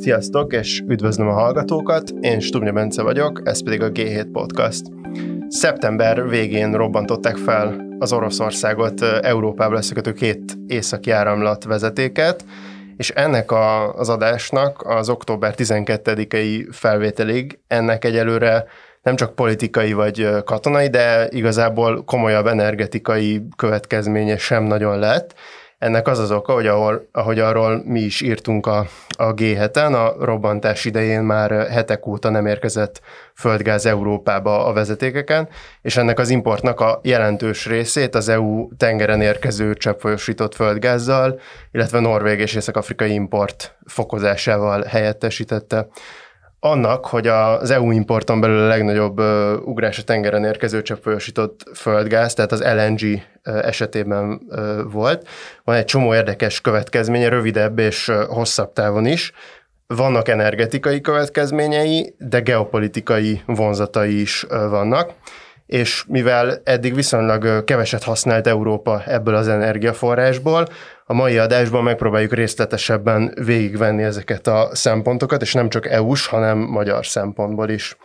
Sziasztok, és üdvözlöm a hallgatókat, én Stubnya Bence vagyok, ez pedig a G7 Podcast. Szeptember végén robbantották fel az Oroszországot Európába leszökető két északi áramlat vezetéket, és ennek a, az adásnak az október 12-i felvételig ennek egyelőre nem csak politikai vagy katonai, de igazából komolyabb energetikai következménye sem nagyon lett, ennek az az oka, hogy ahol, ahogy arról mi is írtunk a, a G7-en, a robbantás idején már hetek óta nem érkezett földgáz Európába a vezetékeken, és ennek az importnak a jelentős részét az EU tengeren érkező cseppfolyósított földgázzal, illetve norvég és észak-afrikai import fokozásával helyettesítette annak, hogy az EU importon belül a legnagyobb ugrás a tengeren érkező cseppfolyósított földgáz, tehát az LNG esetében volt. Van egy csomó érdekes következménye, rövidebb és hosszabb távon is. Vannak energetikai következményei, de geopolitikai vonzatai is vannak és mivel eddig viszonylag keveset használt Európa ebből az energiaforrásból, a mai adásban megpróbáljuk részletesebben végigvenni ezeket a szempontokat, és nem csak EU-s, hanem magyar szempontból is.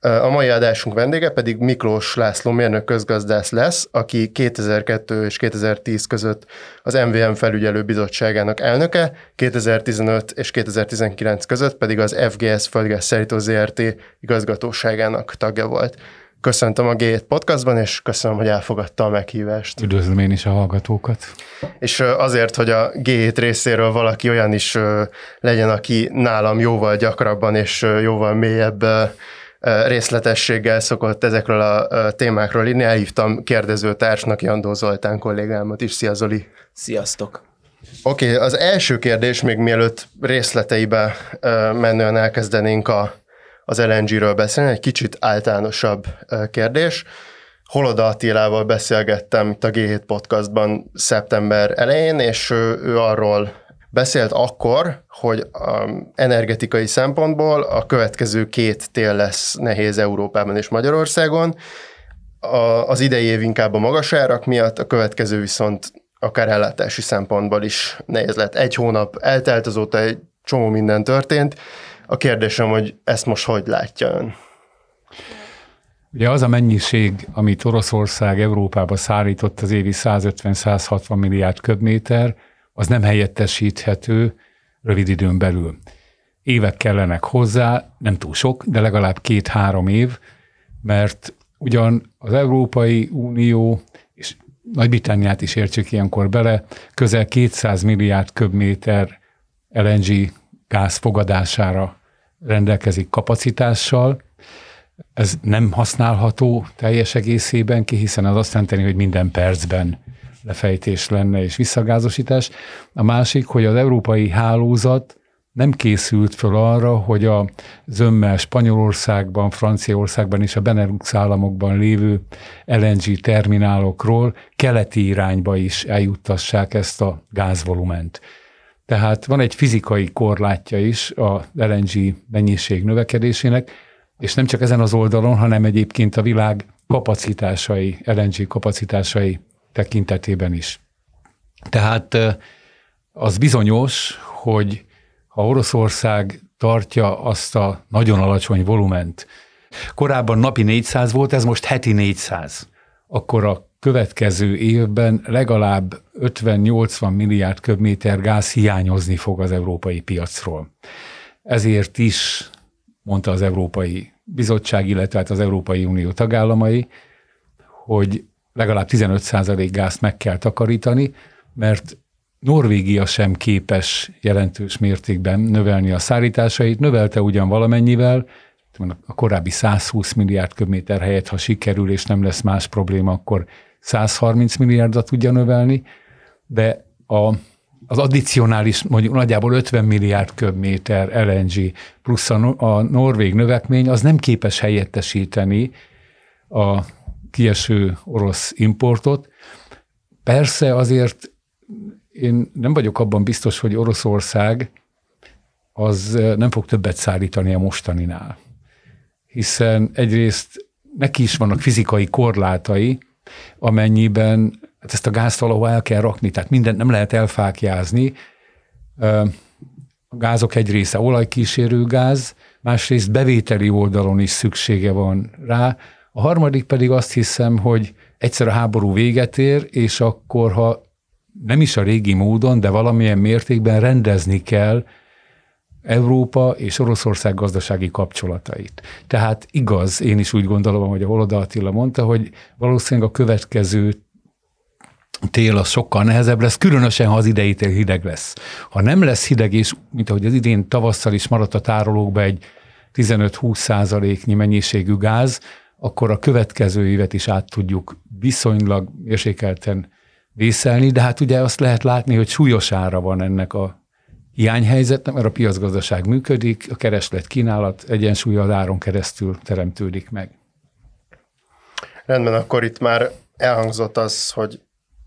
A mai adásunk vendége pedig Miklós László mérnök közgazdász lesz, aki 2002 és 2010 között az MVM felügyelő bizottságának elnöke, 2015 és 2019 között pedig az FGS Földgáz Szerító ZRT igazgatóságának tagja volt. Köszöntöm a G7 podcastban, és köszönöm, hogy elfogadta a meghívást. Üdvözlöm én is a hallgatókat. És azért, hogy a G7 részéről valaki olyan is legyen, aki nálam jóval gyakrabban és jóval mélyebb részletességgel szokott ezekről a témákról írni. Elhívtam kérdezőtársnak Jandó Zoltán kollégámat is. Szia Zoli! Sziasztok! Oké, okay, az első kérdés, még mielőtt részleteibe menően elkezdenénk a az LNG-ről beszélni, egy kicsit általánosabb kérdés. Holoda Attilával beszélgettem itt a G7 podcastban szeptember elején, és ő, ő arról beszélt akkor, hogy a energetikai szempontból a következő két tél lesz nehéz Európában és Magyarországon. A, az idei év inkább a magas árak miatt, a következő viszont akár ellátási szempontból is nehéz lett. Egy hónap eltelt, azóta egy csomó minden történt. A kérdésem, hogy ezt most hogy látja ön? Ugye az a mennyiség, amit Oroszország Európába szállított az évi 150-160 milliárd köbméter, az nem helyettesíthető rövid időn belül. Évek kellenek hozzá, nem túl sok, de legalább két-három év, mert ugyan az Európai Unió, és Nagy-Britanniát is értsük ilyenkor bele, közel 200 milliárd köbméter LNG gáz fogadására rendelkezik kapacitással. Ez nem használható teljes egészében ki, hiszen az azt jelenti, hogy minden percben lefejtés lenne és visszagázosítás. A másik, hogy az európai hálózat nem készült föl arra, hogy a zömmel Spanyolországban, Franciaországban és a Benelux államokban lévő LNG terminálokról keleti irányba is eljuttassák ezt a gázvolument. Tehát van egy fizikai korlátja is a LNG mennyiség növekedésének, és nem csak ezen az oldalon, hanem egyébként a világ kapacitásai, LNG kapacitásai tekintetében is. Tehát az bizonyos, hogy ha Oroszország tartja azt a nagyon alacsony volument, korábban napi 400 volt, ez most heti 400, akkor a következő évben legalább 50-80 milliárd köbméter gáz hiányozni fog az európai piacról. Ezért is mondta az Európai Bizottság, illetve hát az Európai Unió tagállamai, hogy legalább 15% gázt meg kell takarítani, mert Norvégia sem képes jelentős mértékben növelni a szállításait, növelte ugyan valamennyivel, a korábbi 120 milliárd köbméter helyett, ha sikerül és nem lesz más probléma, akkor 130 milliárdra tudja növelni, de a, az addicionális mondjuk nagyjából 50 milliárd köbméter LNG plusz a, a norvég növekmény az nem képes helyettesíteni a kieső orosz importot. Persze azért én nem vagyok abban biztos, hogy Oroszország az nem fog többet szállítani a mostaninál. Hiszen egyrészt neki is vannak fizikai korlátai, amennyiben hát ezt a gázt valahol el kell rakni, tehát mindent nem lehet elfákjázni. A gázok egy része olajkísérő gáz, másrészt bevételi oldalon is szüksége van rá. A harmadik pedig azt hiszem, hogy egyszer a háború véget ér, és akkor, ha nem is a régi módon, de valamilyen mértékben rendezni kell Európa és Oroszország gazdasági kapcsolatait. Tehát igaz, én is úgy gondolom, hogy a Holoda Attila mondta, hogy valószínűleg a következő tél az sokkal nehezebb lesz, különösen, ha az idei tél hideg lesz. Ha nem lesz hideg, és mint ahogy az idén tavasszal is maradt a tárolókba egy 15-20 százaléknyi mennyiségű gáz, akkor a következő évet is át tudjuk viszonylag mérsékelten vészelni, de hát ugye azt lehet látni, hogy súlyos ára van ennek a hiányhelyzetnek, mert a piacgazdaság működik, a kereslet kínálat egyensúlya az áron keresztül teremtődik meg. Rendben, akkor itt már elhangzott az, hogy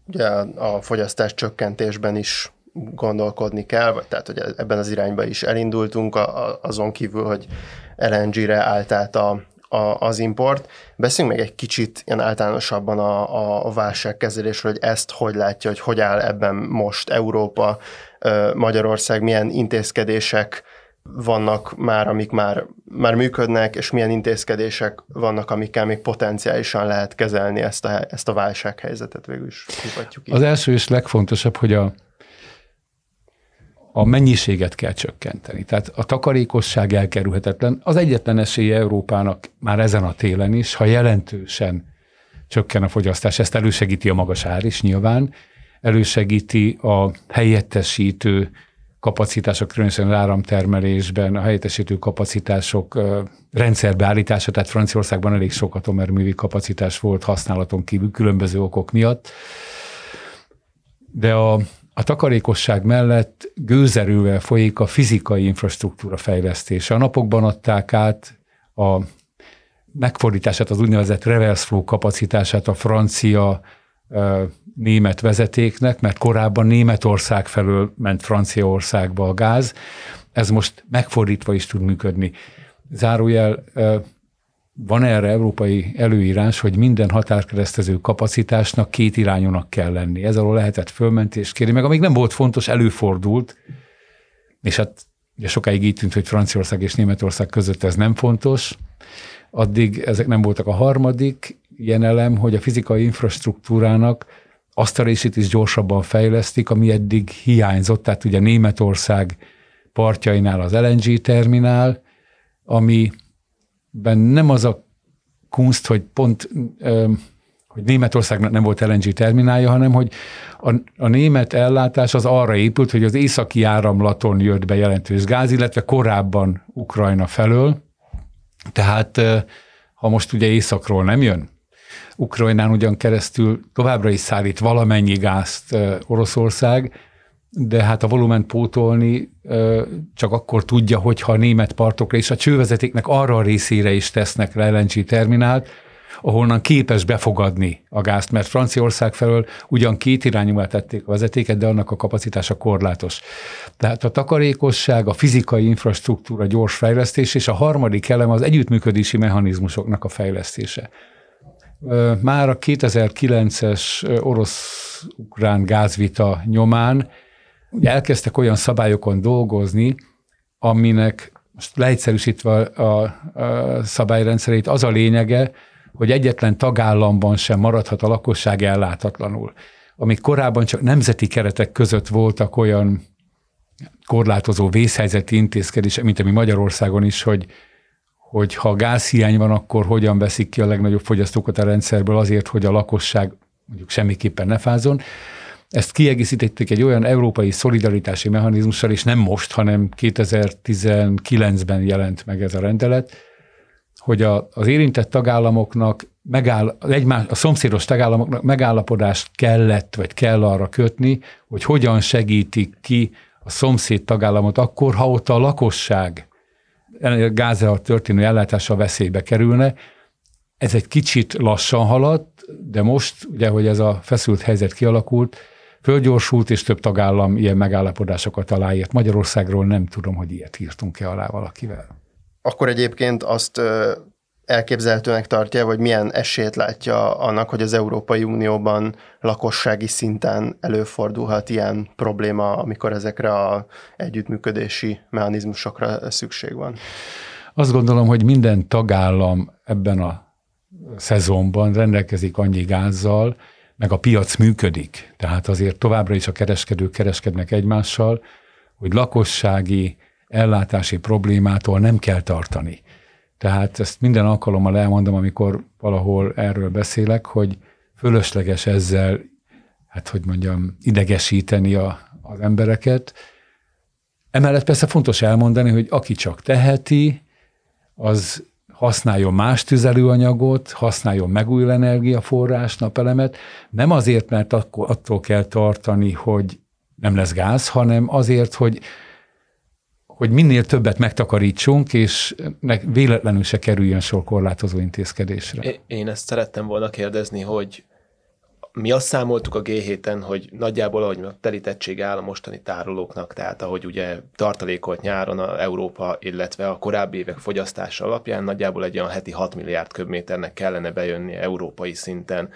ugye a fogyasztás csökkentésben is gondolkodni kell, vagy tehát, hogy ebben az irányba is elindultunk, a, a, azon kívül, hogy LNG-re állt át a, a, az import. Beszéljünk meg egy kicsit ilyen általánosabban a, a válságkezelésről, hogy ezt hogy látja, hogy hogy áll ebben most Európa, Magyarország, milyen intézkedések vannak már, amik már, már működnek, és milyen intézkedések vannak, amikkel még potenciálisan lehet kezelni ezt a, ezt a válsághelyzetet végül is. Az első és legfontosabb, hogy a, a mennyiséget kell csökkenteni. Tehát a takarékosság elkerülhetetlen. Az egyetlen esélye Európának már ezen a télen is, ha jelentősen csökken a fogyasztás, ezt elősegíti a magas ár is nyilván, elősegíti a helyettesítő kapacitások, különösen az áramtermelésben, a helyettesítő kapacitások rendszerbeállítása, tehát Franciaországban elég sok atomerművi kapacitás volt használaton kívül különböző okok miatt. De a a takarékosság mellett gőzerővel folyik a fizikai infrastruktúra fejlesztése. A napokban adták át a megfordítását, az úgynevezett reverse flow kapacitását a francia német vezetéknek, mert korábban Németország felől ment Franciaországba a gáz, ez most megfordítva is tud működni. Zárójel, van erre európai előírás, hogy minden határkeresztező kapacitásnak két irányúnak kell lenni. Ez alól lehetett fölmentést kérni, meg amíg nem volt fontos, előfordult, és hát ugye sokáig így tűnt, hogy Franciaország és Németország között ez nem fontos, addig ezek nem voltak a harmadik ilyen hogy a fizikai infrastruktúrának azt a részét is gyorsabban fejlesztik, ami eddig hiányzott, tehát ugye Németország partjainál az LNG terminál, ami ben nem az a kunst, hogy pont hogy Németországnak nem volt LNG terminálja, hanem hogy a, a német ellátás az arra épült, hogy az északi áramlaton jött be jelentős gáz, illetve korábban Ukrajna felől. Tehát ha most ugye északról nem jön, Ukrajnán ugyan keresztül továbbra is szállít valamennyi gázt Oroszország, de hát a volument pótolni csak akkor tudja, hogyha a német partokra és a csővezetéknek arra a részére is tesznek le LNG terminált, ahonnan képes befogadni a gázt, mert Franciaország felől ugyan két irányúvá tették a vezetéket, de annak a kapacitása korlátos. Tehát a takarékosság, a fizikai infrastruktúra gyors fejlesztés, és a harmadik elem az együttműködési mechanizmusoknak a fejlesztése. Már a 2009-es orosz-ukrán gázvita nyomán ugye elkezdtek olyan szabályokon dolgozni, aminek most leegyszerűsítve a, szabályrendszerét az a lényege, hogy egyetlen tagállamban sem maradhat a lakosság ellátatlanul. Amíg korábban csak nemzeti keretek között voltak olyan korlátozó vészhelyzeti intézkedések, mint ami Magyarországon is, hogy, hogy ha gázhiány van, akkor hogyan veszik ki a legnagyobb fogyasztókat a rendszerből azért, hogy a lakosság mondjuk semmiképpen ne fázon. Ezt kiegészítették egy olyan európai szolidaritási mechanizmussal, és nem most, hanem 2019-ben jelent meg ez a rendelet, hogy a, az érintett tagállamoknak megáll, egymás, a szomszédos tagállamoknak megállapodást kellett, vagy kell arra kötni, hogy hogyan segítik ki a szomszéd tagállamot akkor, ha ott a lakosság gázzal történő ellátása veszélybe kerülne. Ez egy kicsit lassan haladt, de most, ugye, hogy ez a feszült helyzet kialakult, fölgyorsult, és több tagállam ilyen megállapodásokat aláírt. Magyarországról nem tudom, hogy ilyet írtunk-e alá valakivel. Akkor egyébként azt elképzelhetőnek tartja, vagy milyen esélyt látja annak, hogy az Európai Unióban lakossági szinten előfordulhat ilyen probléma, amikor ezekre a együttműködési mechanizmusokra szükség van? Azt gondolom, hogy minden tagállam ebben a szezonban rendelkezik annyi gázzal, meg a piac működik. Tehát azért továbbra is a kereskedők kereskednek egymással, hogy lakossági ellátási problémától nem kell tartani. Tehát ezt minden alkalommal elmondom, amikor valahol erről beszélek, hogy fölösleges ezzel, hát hogy mondjam, idegesíteni a, az embereket. Emellett persze fontos elmondani, hogy aki csak teheti, az használjon más tüzelőanyagot, használjon megújuló energiaforrás, napelemet, nem azért, mert attól kell tartani, hogy nem lesz gáz, hanem azért, hogy hogy minél többet megtakarítsunk, és véletlenül se kerüljön sor korlátozó intézkedésre. Én ezt szerettem volna kérdezni, hogy mi azt számoltuk a G7-en, hogy nagyjából, ahogy a telítettség áll a mostani tárolóknak, tehát ahogy ugye tartalékolt nyáron a Európa, illetve a korábbi évek fogyasztása alapján nagyjából egy olyan heti 6 milliárd köbméternek kellene bejönni európai szinten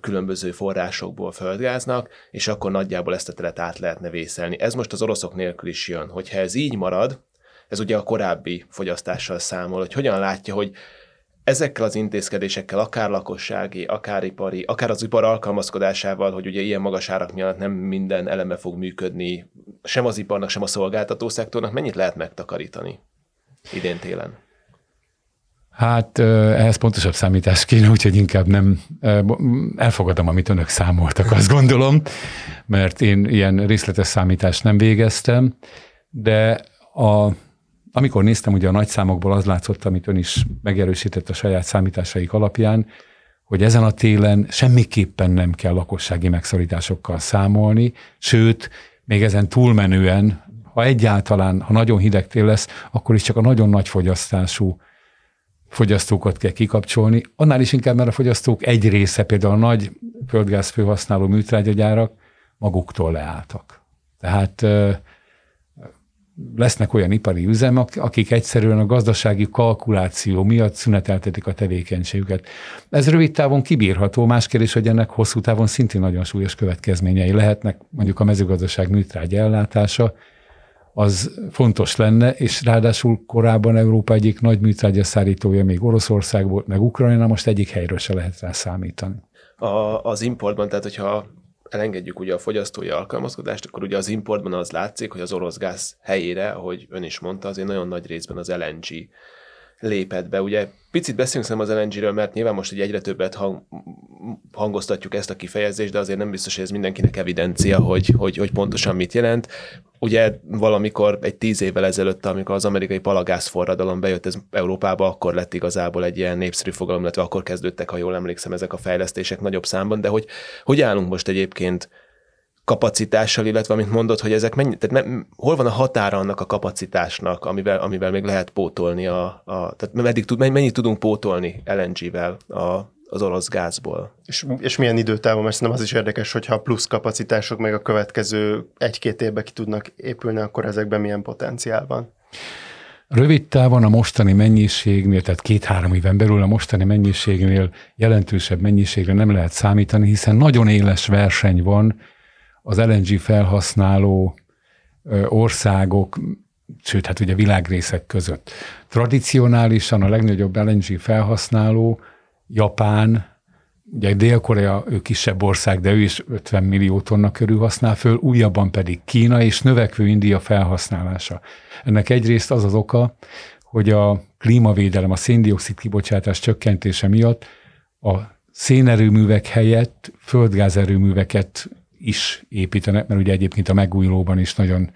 különböző forrásokból földgáznak, és akkor nagyjából ezt a teret át lehetne vészelni. Ez most az oroszok nélkül is jön. Hogyha ez így marad, ez ugye a korábbi fogyasztással számol, hogy hogyan látja, hogy ezekkel az intézkedésekkel, akár lakossági, akár ipari, akár az ipar alkalmazkodásával, hogy ugye ilyen magas árak miatt nem minden eleme fog működni, sem az iparnak, sem a szolgáltató szektornak, mennyit lehet megtakarítani idén télen? Hát ehhez pontosabb számítás kéne, úgyhogy inkább nem elfogadom, amit önök számoltak, azt gondolom, mert én ilyen részletes számítást nem végeztem, de a, amikor néztem, ugye a nagy számokból az látszott, amit ön is megerősített a saját számításaik alapján, hogy ezen a télen semmiképpen nem kell lakossági megszorításokkal számolni, sőt, még ezen túlmenően, ha egyáltalán, ha nagyon hideg tél lesz, akkor is csak a nagyon nagy fogyasztású fogyasztókat kell kikapcsolni, annál is inkább, mert a fogyasztók egy része, például a nagy földgáz főhasználó műtrágyagyárak maguktól leálltak. Tehát lesznek olyan ipari üzemek, akik egyszerűen a gazdasági kalkuláció miatt szüneteltetik a tevékenységüket. Ez rövid távon kibírható, más kérdés, hogy ennek hosszú távon szintén nagyon súlyos következményei lehetnek, mondjuk a mezőgazdaság műtrágya ellátása, az fontos lenne, és ráadásul korábban Európa egyik nagy műtrágya szállítója még Oroszország volt, meg Ukrajna, most egyik helyről se lehet rá számítani. A, az importban, tehát hogyha elengedjük ugye a fogyasztói alkalmazkodást, akkor ugye az importban az látszik, hogy az orosz gáz helyére, ahogy ön is mondta, azért nagyon nagy részben az LNG lépett be. Ugye picit beszélünk szerintem az LNG-ről, mert nyilván most egy egyre többet hang, hangoztatjuk ezt a kifejezést, de azért nem biztos, hogy ez mindenkinek evidencia, hogy, hogy, hogy pontosan mit jelent. Ugye valamikor egy tíz évvel ezelőtt, amikor az amerikai palagázforradalom bejött ez Európába, akkor lett igazából egy ilyen népszerű fogalom, illetve akkor kezdődtek, ha jól emlékszem, ezek a fejlesztések nagyobb számban, de hogy, hogy állunk most egyébként kapacitással, illetve amit mondod, hogy ezek mennyi, tehát me, hol van a határa annak a kapacitásnak, amivel, amivel még lehet pótolni a, a tehát meddig tud, mennyit tudunk pótolni LNG-vel a, az orosz gázból. És, és milyen időtávon, mert szerintem az is érdekes, hogyha plusz kapacitások meg a következő egy-két évben ki tudnak épülni, akkor ezekben milyen potenciál van? Rövid távon a mostani mennyiségnél, tehát két-három éven belül a mostani mennyiségnél jelentősebb mennyiségre nem lehet számítani, hiszen nagyon éles verseny van az LNG felhasználó országok, sőt, hát ugye világrészek között. Tradicionálisan a legnagyobb LNG felhasználó Japán, ugye Dél-Korea, ő kisebb ország, de ő is 50 millió tonna körül használ föl, újabban pedig Kína és növekvő India felhasználása. Ennek egyrészt az az oka, hogy a klímavédelem, a széndiokszid kibocsátás csökkentése miatt a szénerőművek helyett földgázerőműveket is építenek, mert ugye egyébként a megújulóban is nagyon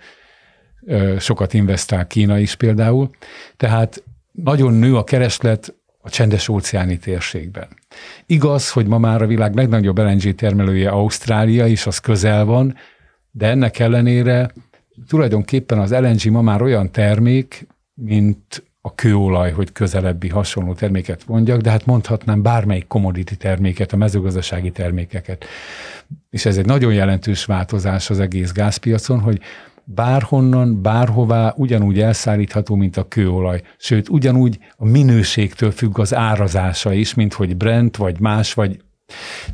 sokat investál Kína is például. Tehát nagyon nő a kereslet a csendes óceáni térségben. Igaz, hogy ma már a világ legnagyobb LNG termelője Ausztrália, és az közel van, de ennek ellenére tulajdonképpen az LNG ma már olyan termék, mint a kőolaj, hogy közelebbi hasonló terméket mondjak, de hát mondhatnám bármelyik commodity terméket, a mezőgazdasági termékeket. És ez egy nagyon jelentős változás az egész gázpiacon, hogy bárhonnan, bárhová ugyanúgy elszállítható, mint a kőolaj. Sőt, ugyanúgy a minőségtől függ az árazása is, mint hogy Brent, vagy más, vagy...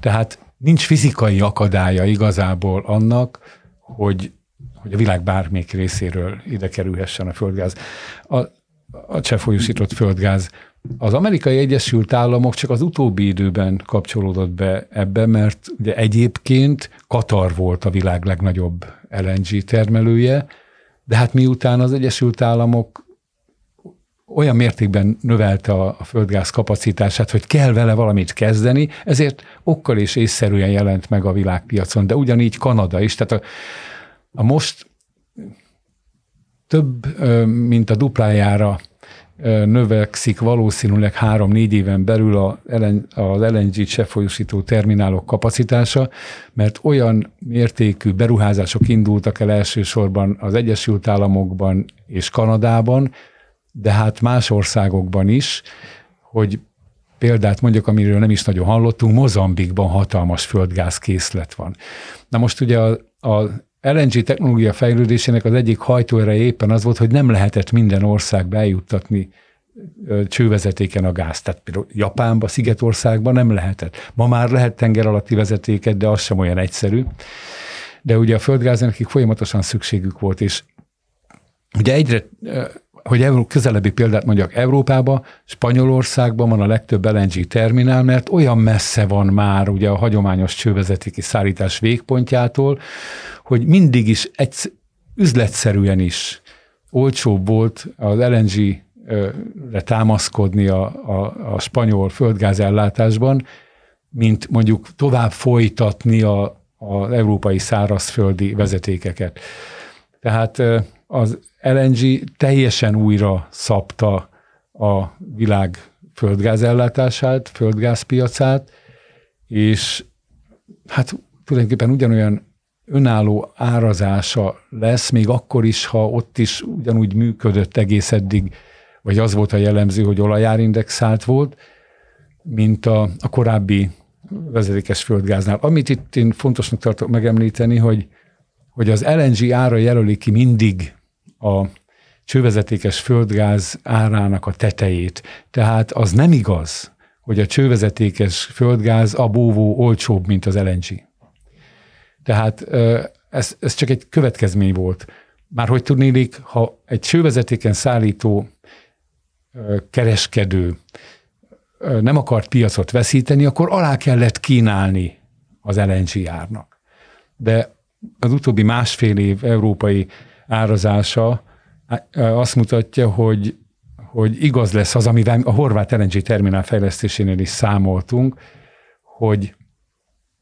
Tehát nincs fizikai akadálya igazából annak, hogy, hogy a világ bármelyik részéről ide kerülhessen a földgáz. A, a cseppfolyósított földgáz az amerikai Egyesült Államok csak az utóbbi időben kapcsolódott be ebbe, mert ugye egyébként Katar volt a világ legnagyobb LNG termelője, de hát miután az Egyesült Államok olyan mértékben növelte a földgáz kapacitását, hogy kell vele valamit kezdeni, ezért okkal és észszerűen jelent meg a világpiacon, de ugyanígy Kanada is. Tehát a, a most több, mint a duplájára növekszik valószínűleg három-négy éven belül az LNG cseppfolyósító terminálok kapacitása, mert olyan mértékű beruházások indultak el elsősorban az Egyesült Államokban és Kanadában, de hát más országokban is, hogy példát mondjuk, amiről nem is nagyon hallottunk, Mozambikban hatalmas földgázkészlet van. Na most ugye a, a LNG technológia fejlődésének az egyik hajtóereje éppen az volt, hogy nem lehetett minden országba eljuttatni csővezetéken a gáz. Tehát például Japánba, Szigetországban nem lehetett. Ma már lehet tenger alatti vezetéket, de az sem olyan egyszerű. De ugye a földgázra nekik folyamatosan szükségük volt, és ugye egyre hogy közelebbi példát mondjak, Európában, Spanyolországban van a legtöbb LNG terminál, mert olyan messze van már ugye a hagyományos csővezetéki szállítás végpontjától, hogy mindig is egy, üzletszerűen is olcsóbb volt az LNG-re támaszkodni a, a, a spanyol földgázellátásban, mint mondjuk tovább folytatni a, az európai szárazföldi vezetékeket. Tehát az LNG teljesen újra szabta a világ földgázellátását, földgázpiacát, és hát tulajdonképpen ugyanolyan önálló árazása lesz, még akkor is, ha ott is ugyanúgy működött egész eddig, vagy az volt a jellemző, hogy olajárindexált volt, mint a, a korábbi vezetékes földgáznál. Amit itt én fontosnak tartok megemlíteni, hogy, hogy az LNG ára jelöli ki mindig a csővezetékes földgáz árának a tetejét. Tehát az nem igaz, hogy a csővezetékes földgáz a bóvó olcsóbb, mint az LNG. Tehát ez, ez csak egy következmény volt. Már hogy tudnélik, ha egy csővezetéken szállító kereskedő nem akart piacot veszíteni, akkor alá kellett kínálni az LNG árnak. De az utóbbi másfél év európai árazása azt mutatja, hogy, hogy igaz lesz az, amivel a horvát LNG terminál fejlesztésénél is számoltunk, hogy,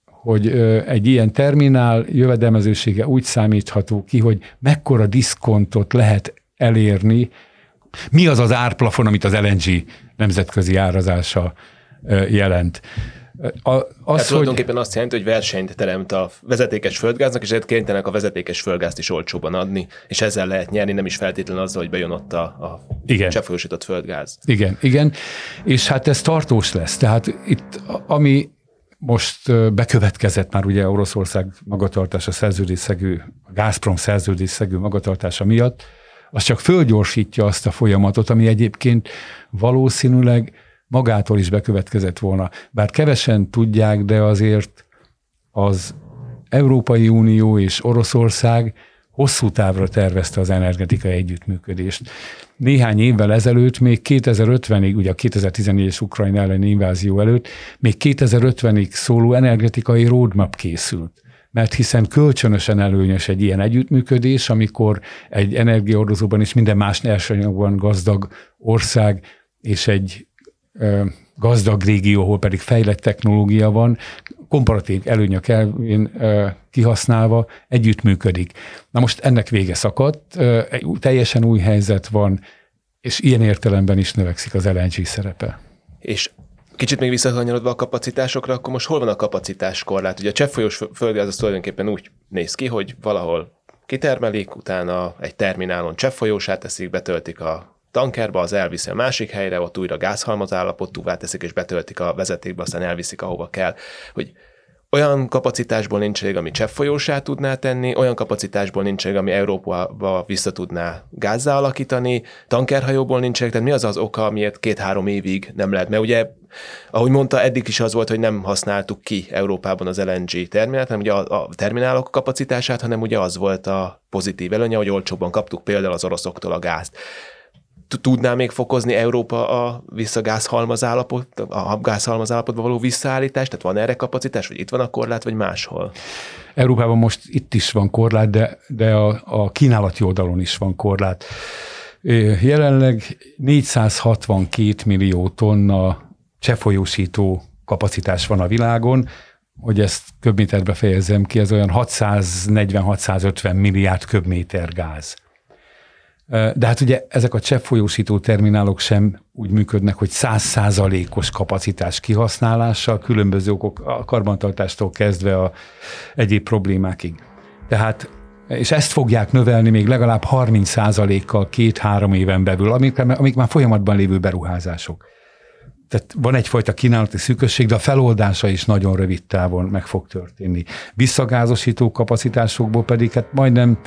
hogy egy ilyen terminál jövedelmezősége úgy számítható ki, hogy mekkora diszkontot lehet elérni, mi az az árplafon, amit az LNG nemzetközi árazása jelent. A, az, Tehát tulajdonképpen hogy... azt jelenti, hogy versenyt teremt a vezetékes földgáznak, és ezért kénytelenek a vezetékes földgázt is olcsóban adni, és ezzel lehet nyerni, nem is feltétlenül azzal, hogy bejön ott a, a igen. cseppfolyósított földgáz. Igen, igen, és hát ez tartós lesz. Tehát itt, ami most bekövetkezett már ugye Oroszország magatartása szerződésszegű, a Gazprom szerződésszegű magatartása miatt, az csak fölgyorsítja azt a folyamatot, ami egyébként valószínűleg magától is bekövetkezett volna. Bár kevesen tudják, de azért az Európai Unió és Oroszország hosszú távra tervezte az energetikai együttműködést. Néhány évvel ezelőtt, még 2050-ig, ugye a 2014-es Ukrajna elleni invázió előtt, még 2050-ig szóló energetikai roadmap készült. Mert hiszen kölcsönösen előnyös egy ilyen együttműködés, amikor egy energiaordozóban és minden más nyersanyagban gazdag ország és egy gazdag régió, ahol pedig fejlett technológia van, komparatív előnyök elvén kihasználva együttműködik. Na most ennek vége szakadt, egy teljesen új helyzet van, és ilyen értelemben is növekszik az LNG szerepe. És Kicsit még visszakanyarodva a kapacitásokra, akkor most hol van a kapacitás korlát? Ugye a cseppfolyós földgáz az tulajdonképpen úgy néz ki, hogy valahol kitermelik, utána egy terminálon cseppfolyósát teszik, betöltik a tankerbe, az elviszi a másik helyre, ott újra gázhalmaz állapotúvá teszik, és betöltik a vezetékbe, aztán elviszik ahova kell. Hogy olyan kapacitásból nincs elég, ami cseppfolyósá tudná tenni, olyan kapacitásból nincs elég, ami Európába vissza tudná gázzá alakítani, tankerhajóból nincs elég, tehát mi az az oka, miért két-három évig nem lehet? Mert ugye, ahogy mondta, eddig is az volt, hogy nem használtuk ki Európában az LNG terminált, hanem ugye a, a terminálok kapacitását, hanem ugye az volt a pozitív előnye, hogy olcsóbban kaptuk például az oroszoktól a gázt tudná még fokozni Európa a visszagázhalmaz állapot, a gázhalmaz állapotba való visszaállítást? Tehát van erre kapacitás, vagy itt van a korlát, vagy máshol? Európában most itt is van korlát, de, de a, a kínálati oldalon is van korlát. Jelenleg 462 millió tonna cseppfolyósító kapacitás van a világon, hogy ezt köbméterbe fejezzem ki, ez olyan 640-650 milliárd köbméter gáz. De hát ugye ezek a cseppfolyósító terminálok sem úgy működnek, hogy százszázalékos kapacitás kihasználással, különböző okok, a karbantartástól kezdve a egyéb problémákig. Tehát és ezt fogják növelni még legalább 30% kal két-három éven belül, amik, amik már folyamatban lévő beruházások tehát van egyfajta kínálati szűkösség, de a feloldása is nagyon rövid távon meg fog történni. Visszagázosító kapacitásokból pedig hát majdnem,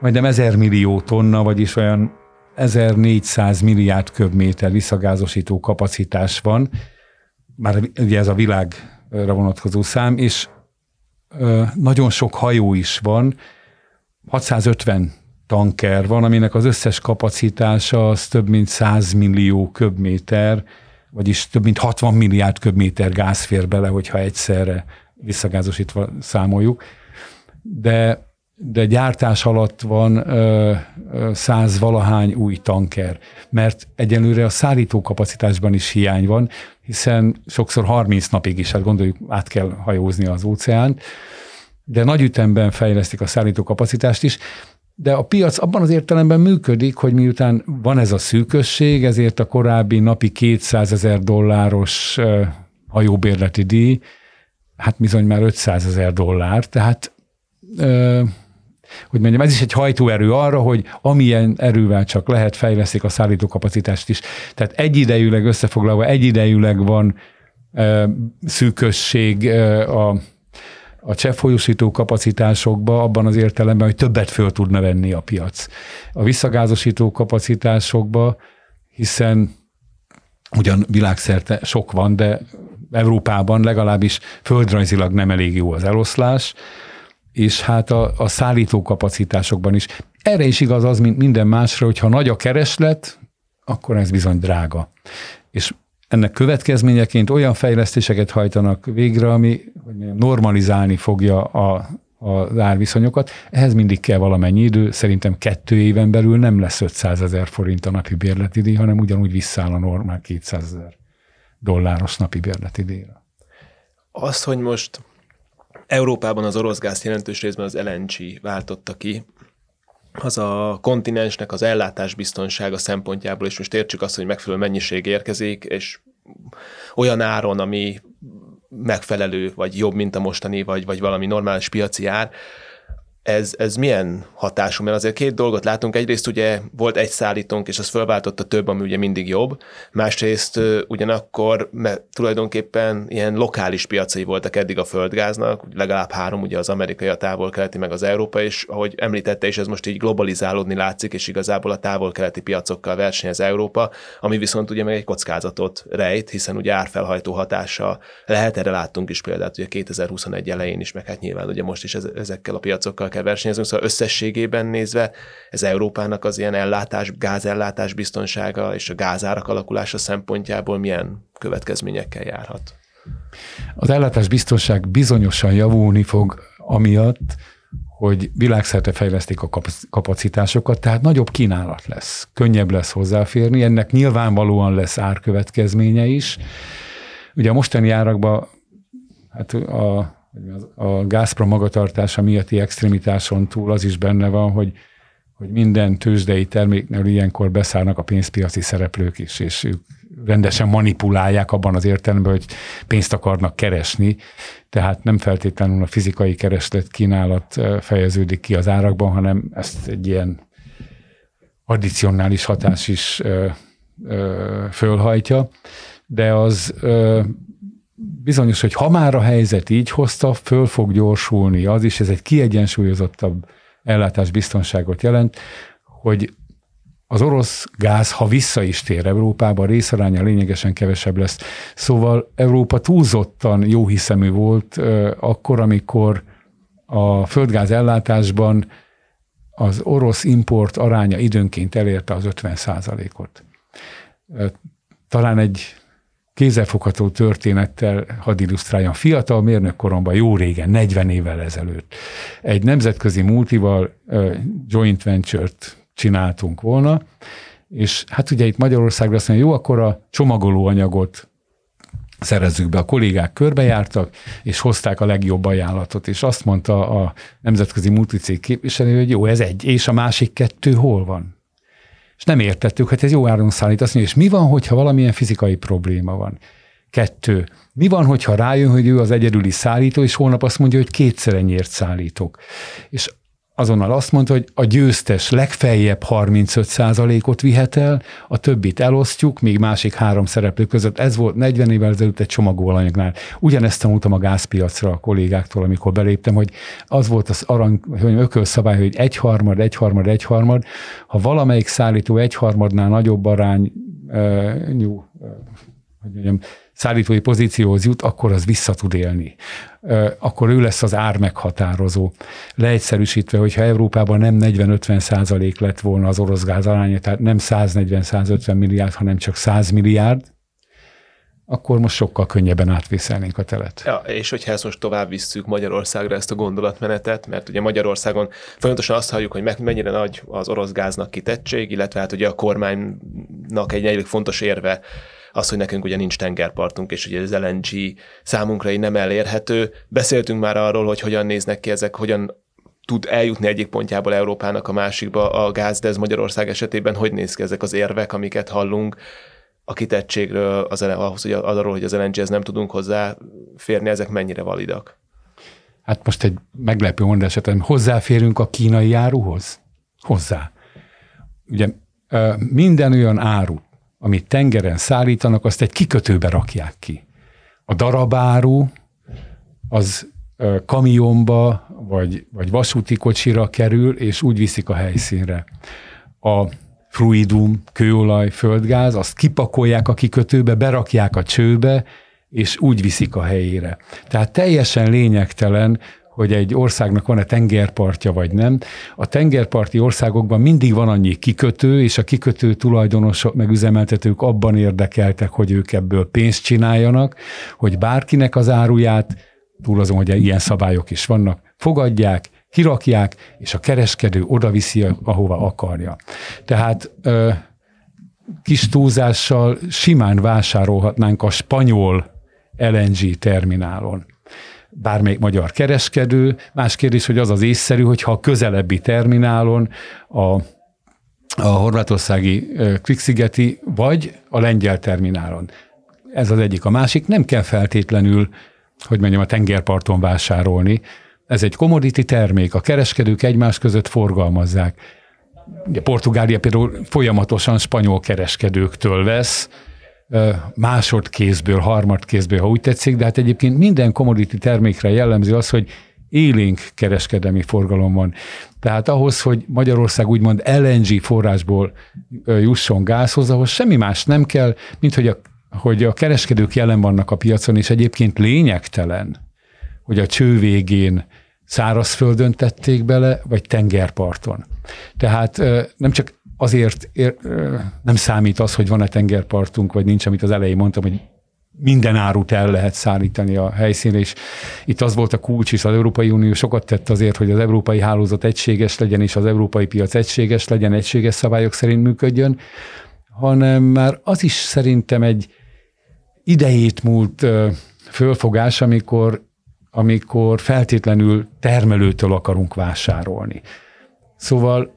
majdnem 1000 millió tonna, vagyis olyan 1400 milliárd köbméter visszagázosító kapacitás van, már ugye ez a világra vonatkozó szám, és ö, nagyon sok hajó is van, 650 tanker van, aminek az összes kapacitása az több mint 100 millió köbméter, vagyis több mint 60 milliárd köbméter gáz fér bele, hogyha egyszerre visszagázosítva számoljuk. De, de gyártás alatt van ö, ö, száz valahány új tanker, mert egyelőre a szállító kapacitásban is hiány van, hiszen sokszor 30 napig is, hát gondoljuk, át kell hajózni az óceánt, de nagy ütemben fejlesztik a szállító kapacitást is, de a piac abban az értelemben működik, hogy miután van ez a szűkösség, ezért a korábbi napi 200 ezer dolláros hajóbérleti díj, hát bizony már 500 ezer dollár, tehát hogy mondjam, ez is egy hajtóerő arra, hogy amilyen erővel csak lehet, fejleszik a szállítókapacitást is. Tehát egyidejűleg összefoglalva, egyidejűleg van szűkösség a a cseppfolyósító kapacitásokba abban az értelemben, hogy többet föl tudna venni a piac. A visszagázosító kapacitásokba, hiszen ugyan világszerte sok van, de Európában legalábbis földrajzilag nem elég jó az eloszlás, és hát a, a szállító kapacitásokban is. Erre is igaz az, mint minden másra, hogyha nagy a kereslet, akkor ez bizony drága. És ennek következményeként olyan fejlesztéseket hajtanak végre, ami hogy mondjam, normalizálni fogja a, az árviszonyokat. Ehhez mindig kell valamennyi idő, szerintem kettő éven belül nem lesz 500 ezer forint a napi bérleti díj, hanem ugyanúgy visszáll a normál 200 ezer dolláros napi bérleti díjra. Az, hogy most Európában az orosz gáz jelentős részben az LNG váltotta ki, az a kontinensnek az ellátás biztonsága szempontjából, és most értsük azt, hogy megfelelő mennyiség érkezik, és olyan áron, ami megfelelő, vagy jobb, mint a mostani, vagy, vagy valami normális piaci ár, ez, ez milyen hatású? Mert azért két dolgot látunk. Egyrészt ugye volt egy szállítónk, és az fölváltotta több, ami ugye mindig jobb. Másrészt ugyanakkor mert tulajdonképpen ilyen lokális piacai voltak eddig a földgáznak, legalább három, ugye az amerikai, a távol-keleti, meg az európai, és ahogy említette is, ez most így globalizálódni látszik, és igazából a távol-keleti piacokkal versenyez Európa, ami viszont ugye meg egy kockázatot rejt, hiszen ugye árfelhajtó hatása lehet, erre láttunk is példát, ugye 2021 elején is, meg hát nyilván ugye most is ezekkel a piacokkal kell versenyezünk, szóval összességében nézve ez Európának az ilyen ellátás, gázellátás biztonsága és a gázárak alakulása szempontjából milyen következményekkel járhat? Az ellátás biztonság bizonyosan javulni fog amiatt, hogy világszerte fejlesztik a kapacitásokat, tehát nagyobb kínálat lesz, könnyebb lesz hozzáférni, ennek nyilvánvalóan lesz árkövetkezménye is. Ugye a mostani árakban hát a a Gazprom magatartása miatti extremitáson túl az is benne van, hogy, hogy minden tőzsdei terméknél ilyenkor beszállnak a pénzpiaci szereplők is, és ők rendesen manipulálják abban az értelemben, hogy pénzt akarnak keresni, tehát nem feltétlenül a fizikai kereslet kínálat fejeződik ki az árakban, hanem ezt egy ilyen addicionális hatás is fölhajtja, de az bizonyos, hogy ha már a helyzet így hozta, föl fog gyorsulni az is, ez egy kiegyensúlyozottabb ellátásbiztonságot jelent, hogy az orosz gáz, ha vissza is tér Európába, a részaránya lényegesen kevesebb lesz. Szóval Európa túlzottan jó hiszemű volt akkor, amikor a földgáz ellátásban az orosz import aránya időnként elérte az 50 ot Talán egy kézzelfogható történettel hadd illusztráljam. Fiatal mérnök koromban, jó régen, 40 évvel ezelőtt, egy nemzetközi multival joint venture-t csináltunk volna, és hát ugye itt Magyarországra azt mondja, jó, akkor a csomagolóanyagot szerezzük be. A kollégák körbejártak, és hozták a legjobb ajánlatot, és azt mondta a nemzetközi multicég képviselő, hogy jó, ez egy, és a másik kettő hol van? És nem értettük, hogy ez jó áron szállít. Azt mondja, és mi van, hogyha valamilyen fizikai probléma van? Kettő. Mi van, hogyha rájön, hogy ő az egyedüli szállító, és holnap azt mondja, hogy kétszer ennyiért szállítok? És azonnal azt mondta, hogy a győztes legfeljebb 35%-ot vihet el, a többit elosztjuk, még másik három szereplő között. Ez volt 40 évvel ezelőtt egy csomagolóanyagnál. Ugyanezt tanultam a gázpiacra a kollégáktól, amikor beléptem, hogy az volt az arany, hogy ökölszabály, hogy egyharmad, egyharmad, egyharmad. Ha valamelyik szállító egyharmadnál nagyobb arány, uh, nyú, hogy mondjam, szállítói pozícióhoz jut, akkor az vissza tud élni. Akkor ő lesz az ár meghatározó. Leegyszerűsítve, hogyha Európában nem 40-50 százalék lett volna az orosz gáz aránya, tehát nem 140-150 milliárd, hanem csak 100 milliárd, akkor most sokkal könnyebben átvészelnénk a telet. Ja, és hogyha ezt most tovább visszük Magyarországra ezt a gondolatmenetet, mert ugye Magyarországon folyamatosan azt halljuk, hogy mennyire nagy az orosz gáznak kitettség, illetve hát ugye a kormánynak egy elég fontos érve az, hogy nekünk ugye nincs tengerpartunk, és ugye az LNG számunkra így nem elérhető. Beszéltünk már arról, hogy hogyan néznek ki ezek, hogyan tud eljutni egyik pontjából Európának a másikba a gáz, de ez Magyarország esetében hogy néz ki ezek az érvek, amiket hallunk a kitettségről, az, ahhoz, hogy arról, hogy az LNG-hez nem tudunk hozzáférni, ezek mennyire validak? Hát most egy meglepő mondás, hozzáférünk a kínai áruhoz? Hozzá. Ugye minden olyan áru, amit tengeren szállítanak, azt egy kikötőbe rakják ki. A darabáru az kamionba vagy, vagy vasúti kocsira kerül, és úgy viszik a helyszínre. A fluidum, kőolaj, földgáz, azt kipakolják a kikötőbe, berakják a csőbe, és úgy viszik a helyére. Tehát teljesen lényegtelen, hogy egy országnak van-e tengerpartja vagy nem. A tengerparti országokban mindig van annyi kikötő, és a kikötő tulajdonosok meg üzemeltetők abban érdekeltek, hogy ők ebből pénzt csináljanak, hogy bárkinek az áruját, túl azon, hogy ilyen szabályok is vannak, fogadják, kirakják, és a kereskedő oda viszi, ahova akarja. Tehát ö, kis túlzással simán vásárolhatnánk a spanyol LNG terminálon bármelyik magyar kereskedő. Más kérdés, hogy az az észszerű, hogyha a közelebbi terminálon a a horvátországi Quick-szigeti, vagy a lengyel terminálon. Ez az egyik. A másik nem kell feltétlenül, hogy mondjam, a tengerparton vásárolni. Ez egy commodity termék, a kereskedők egymás között forgalmazzák. Ugye Portugália például folyamatosan spanyol kereskedőktől vesz, másodkézből, harmadkézből, ha úgy tetszik, de hát egyébként minden commodity termékre jellemző az, hogy élénk kereskedelmi forgalom van. Tehát ahhoz, hogy Magyarország úgymond LNG forrásból jusson gázhoz, ahhoz semmi más nem kell, mint hogy a, hogy a kereskedők jelen vannak a piacon, és egyébként lényegtelen, hogy a cső végén szárazföldön tették bele, vagy tengerparton. Tehát nem csak azért ér, nem számít az, hogy van-e tengerpartunk, vagy nincs, amit az elején mondtam, hogy minden árut el lehet szállítani a helyszínre, és itt az volt a kulcs, és az Európai Unió sokat tett azért, hogy az európai hálózat egységes legyen, és az európai piac egységes legyen, egységes szabályok szerint működjön, hanem már az is szerintem egy idejét múlt fölfogás, amikor, amikor feltétlenül termelőtől akarunk vásárolni. Szóval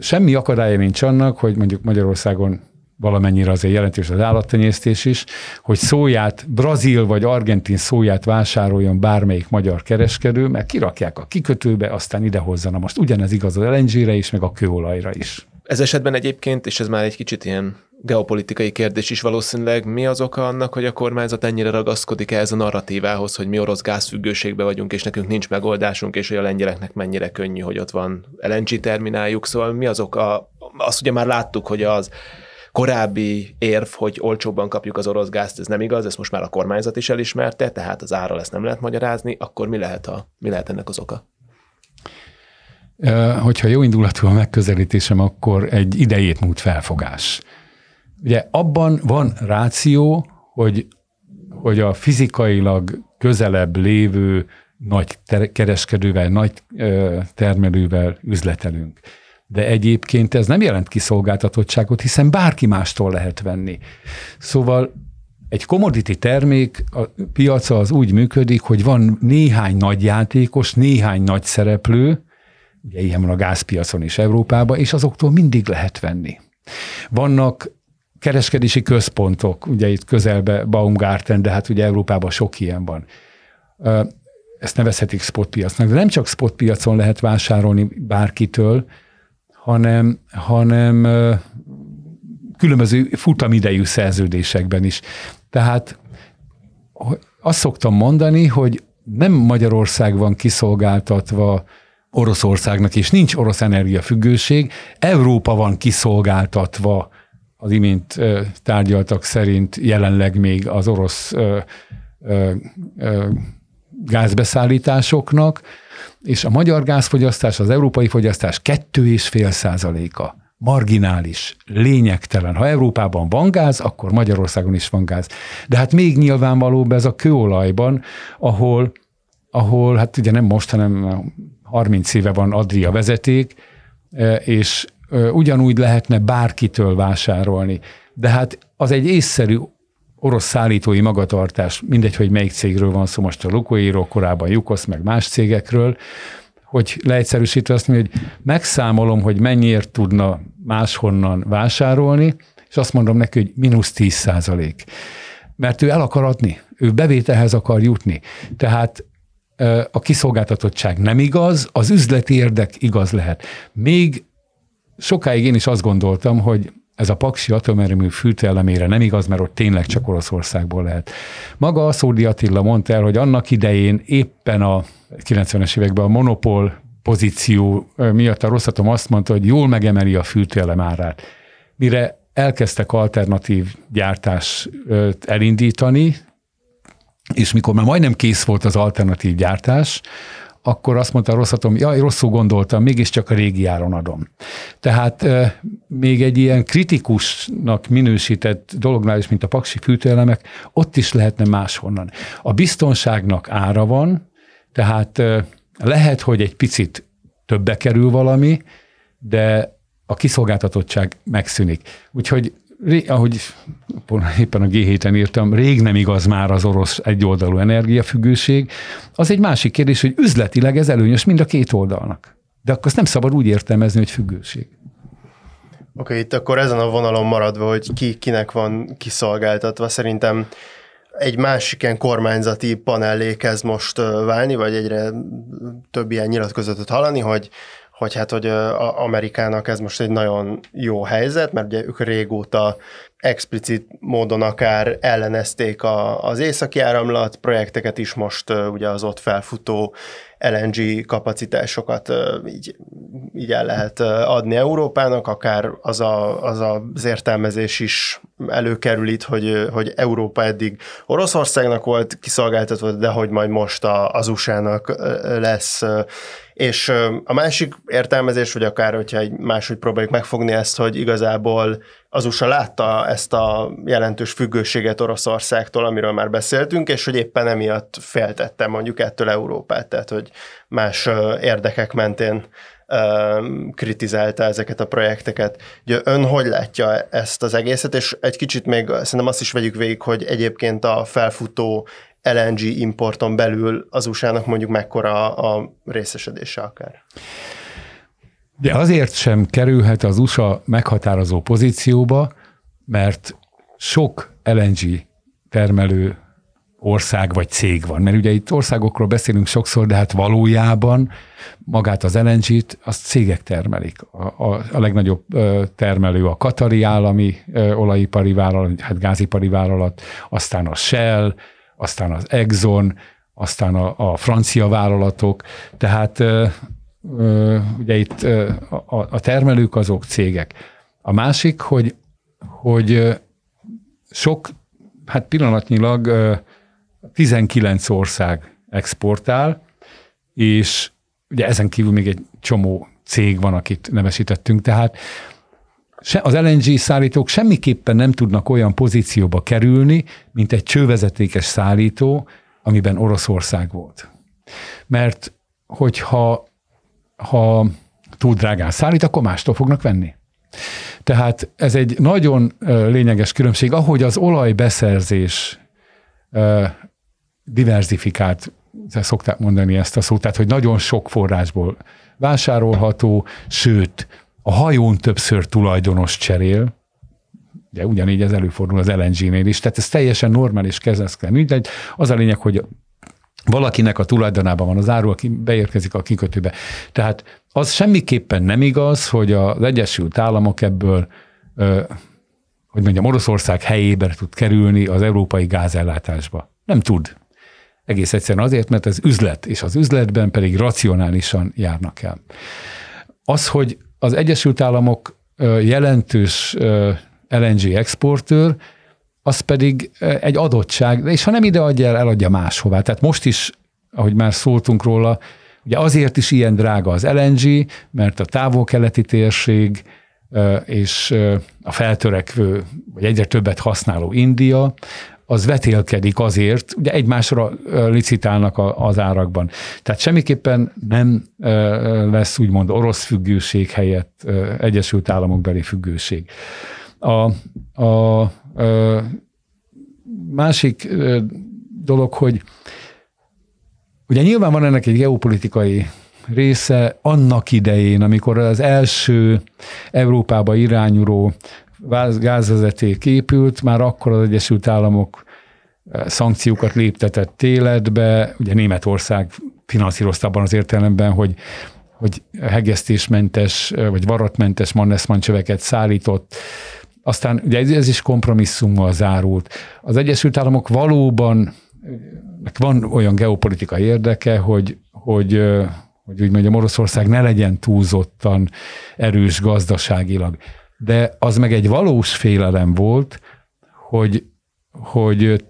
semmi akadálya nincs annak, hogy mondjuk Magyarországon valamennyire azért jelentős az állattenyésztés is, hogy szóját, brazil vagy argentin szóját vásároljon bármelyik magyar kereskedő, mert kirakják a kikötőbe, aztán idehozza. Na most ugyanez igaz az LNG-re is, meg a kőolajra is. Ez esetben egyébként, és ez már egy kicsit ilyen geopolitikai kérdés is valószínűleg. Mi az oka annak, hogy a kormányzat ennyire ragaszkodik ehhez a narratívához, hogy mi orosz gázfüggőségbe vagyunk, és nekünk nincs megoldásunk, és hogy a lengyeleknek mennyire könnyű, hogy ott van LNG termináljuk. Szóval mi az oka? Azt ugye már láttuk, hogy az korábbi érv, hogy olcsóbban kapjuk az orosz gázt, ez nem igaz, ezt most már a kormányzat is elismerte, tehát az ára ezt nem lehet magyarázni, akkor mi lehet, a, mi lehet ennek az oka? Hogyha jó indulatú a megközelítésem, akkor egy idejét múlt felfogás. Ugye abban van ráció, hogy, hogy a fizikailag közelebb lévő nagy kereskedővel, nagy termelővel üzletelünk. De egyébként ez nem jelent kiszolgáltatottságot, hiszen bárki mástól lehet venni. Szóval egy commodity termék a piaca az úgy működik, hogy van néhány nagy játékos, néhány nagy szereplő, ugye ilyen van a gázpiacon is Európában, és azoktól mindig lehet venni. Vannak kereskedési központok, ugye itt közelbe Baumgarten, de hát ugye Európában sok ilyen van. Ezt nevezhetik spotpiacnak, de nem csak spotpiacon lehet vásárolni bárkitől, hanem, hanem különböző futamidejű szerződésekben is. Tehát azt szoktam mondani, hogy nem Magyarország van kiszolgáltatva Oroszországnak, és nincs orosz energiafüggőség, Európa van kiszolgáltatva az imént tárgyaltak szerint jelenleg még az orosz gázbeszállításoknak, és a magyar gázfogyasztás, az európai fogyasztás 2,5 százaléka marginális, lényegtelen. Ha Európában van gáz, akkor Magyarországon is van gáz. De hát még nyilvánvalóbb ez a kőolajban, ahol, ahol hát ugye nem most, hanem 30 éve van Adria vezeték, és ugyanúgy lehetne bárkitől vásárolni. De hát az egy észszerű orosz szállítói magatartás, mindegy, hogy melyik cégről van szó, most a Lukoiro, korábban Jukosz, meg más cégekről, hogy leegyszerűsítve azt mondja, hogy megszámolom, hogy mennyiért tudna máshonnan vásárolni, és azt mondom neki, hogy mínusz 10 százalék. Mert ő el akar adni, ő bevételhez akar jutni. Tehát a kiszolgáltatottság nem igaz, az üzleti érdek igaz lehet. Még sokáig én is azt gondoltam, hogy ez a Paksi atomerőmű fűtőelemére nem igaz, mert ott tényleg csak Oroszországból lehet. Maga a Szódi Attila mondta el, hogy annak idején éppen a 90-es években a monopól pozíció miatt a Rosszatom azt mondta, hogy jól megemeli a fűtőelem árát. Mire elkezdtek alternatív gyártás elindítani, és mikor már majdnem kész volt az alternatív gyártás, akkor azt mondta a rosszatom, jaj, rosszul gondoltam, mégiscsak a régi áron adom. Tehát még egy ilyen kritikusnak minősített dolognál is, mint a paksi fűtőelemek, ott is lehetne máshonnan. A biztonságnak ára van, tehát lehet, hogy egy picit többe kerül valami, de a kiszolgáltatottság megszűnik. Úgyhogy ahogy éppen a g 7 írtam, rég nem igaz már az orosz egyoldalú energiafüggőség. Az egy másik kérdés, hogy üzletileg ez előnyös mind a két oldalnak. De akkor azt nem szabad úgy értelmezni, hogy függőség. Oké, okay, itt akkor ezen a vonalon maradva, hogy ki kinek van kiszolgáltatva, szerintem egy másik ilyen kormányzati panellé kezd most válni, vagy egyre több ilyen nyilatkozatot hallani, hogy hogy hát, hogy Amerikának ez most egy nagyon jó helyzet, mert ugye ők régóta explicit módon akár ellenezték a, az északi áramlat projekteket is, most ugye az ott felfutó LNG kapacitásokat így, így el lehet adni Európának, akár az, a, az az értelmezés is előkerül itt, hogy, hogy Európa eddig Oroszországnak volt kiszolgáltatva, de hogy majd most az USA-nak lesz és a másik értelmezés, vagy akár, hogyha egy máshogy próbáljuk megfogni ezt, hogy igazából az USA látta ezt a jelentős függőséget Oroszországtól, amiről már beszéltünk, és hogy éppen emiatt féltette mondjuk ettől Európát, tehát hogy más érdekek mentén kritizálta ezeket a projekteket. Ugye ön hogy látja ezt az egészet, és egy kicsit még szerintem azt is vegyük végig, hogy egyébként a felfutó LNG importon belül az USA-nak mondjuk mekkora a részesedése akár. De azért sem kerülhet az USA meghatározó pozícióba, mert sok LNG termelő ország vagy cég van. Mert ugye itt országokról beszélünk sokszor, de hát valójában magát az LNG-t, azt cégek termelik. A, a, a legnagyobb termelő a Katari állami olajipari vállalat, hát gázipari vállalat, aztán a Shell, aztán az Exxon, aztán a, a francia vállalatok. Tehát ugye itt a, a termelők azok cégek. A másik, hogy, hogy sok, hát pillanatnyilag 19 ország exportál, és ugye ezen kívül még egy csomó cég van, akit nevesítettünk, tehát az LNG szállítók semmiképpen nem tudnak olyan pozícióba kerülni, mint egy csővezetékes szállító, amiben Oroszország volt. Mert hogyha ha túl drágán szállít, akkor mástól fognak venni. Tehát ez egy nagyon lényeges különbség, ahogy az olajbeszerzés diversifikált, szokták mondani ezt a szót, tehát hogy nagyon sok forrásból vásárolható, sőt, a hajón többször tulajdonos cserél, ugye ugyanígy ez előfordul az LNG-nél is, tehát ez teljesen normális kezeszken ügy, az a lényeg, hogy valakinek a tulajdonában van az áru, aki beérkezik a kikötőbe. Tehát az semmiképpen nem igaz, hogy az Egyesült Államok ebből, hogy mondjam, Oroszország helyébe tud kerülni az európai gázellátásba. Nem tud. Egész egyszerűen azért, mert ez üzlet, és az üzletben pedig racionálisan járnak el. Az, hogy az Egyesült Államok jelentős LNG exportőr, az pedig egy adottság, és ha nem ide adja el, eladja máshová. Tehát most is, ahogy már szóltunk róla, ugye azért is ilyen drága az LNG, mert a távol-keleti térség és a feltörekvő, vagy egyre többet használó India, az vetélkedik azért, ugye egymásra licitálnak az árakban. Tehát semmiképpen nem lesz úgymond orosz függőség helyett Egyesült Államok beli függőség. A, a, a másik dolog, hogy ugye nyilván van ennek egy geopolitikai része annak idején, amikor az első Európába irányuló gázvezeték épült, már akkor az Egyesült Államok szankciókat léptetett életbe, ugye Németország finanszírozta abban az értelemben, hogy hogy hegesztésmentes vagy varatmentes Mannesmann csöveket szállított aztán ugye ez is kompromisszummal zárult. Az Egyesült Államok valóban van olyan geopolitikai érdeke, hogy, hogy, hogy úgy mondjam, Oroszország ne legyen túlzottan erős gazdaságilag. De az meg egy valós félelem volt, hogy, hogy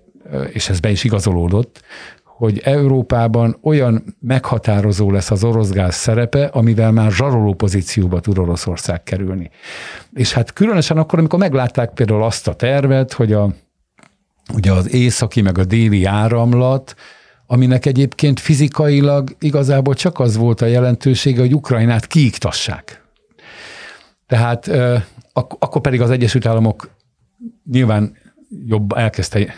és ez be is igazolódott, hogy Európában olyan meghatározó lesz az orosz gáz szerepe, amivel már zsaroló pozícióba tud Oroszország kerülni. És hát különösen akkor, amikor meglátták például azt a tervet, hogy a, ugye az északi meg a déli áramlat, aminek egyébként fizikailag igazából csak az volt a jelentősége, hogy Ukrajnát kiiktassák. Tehát ak- akkor pedig az Egyesült Államok nyilván jobb elkezdte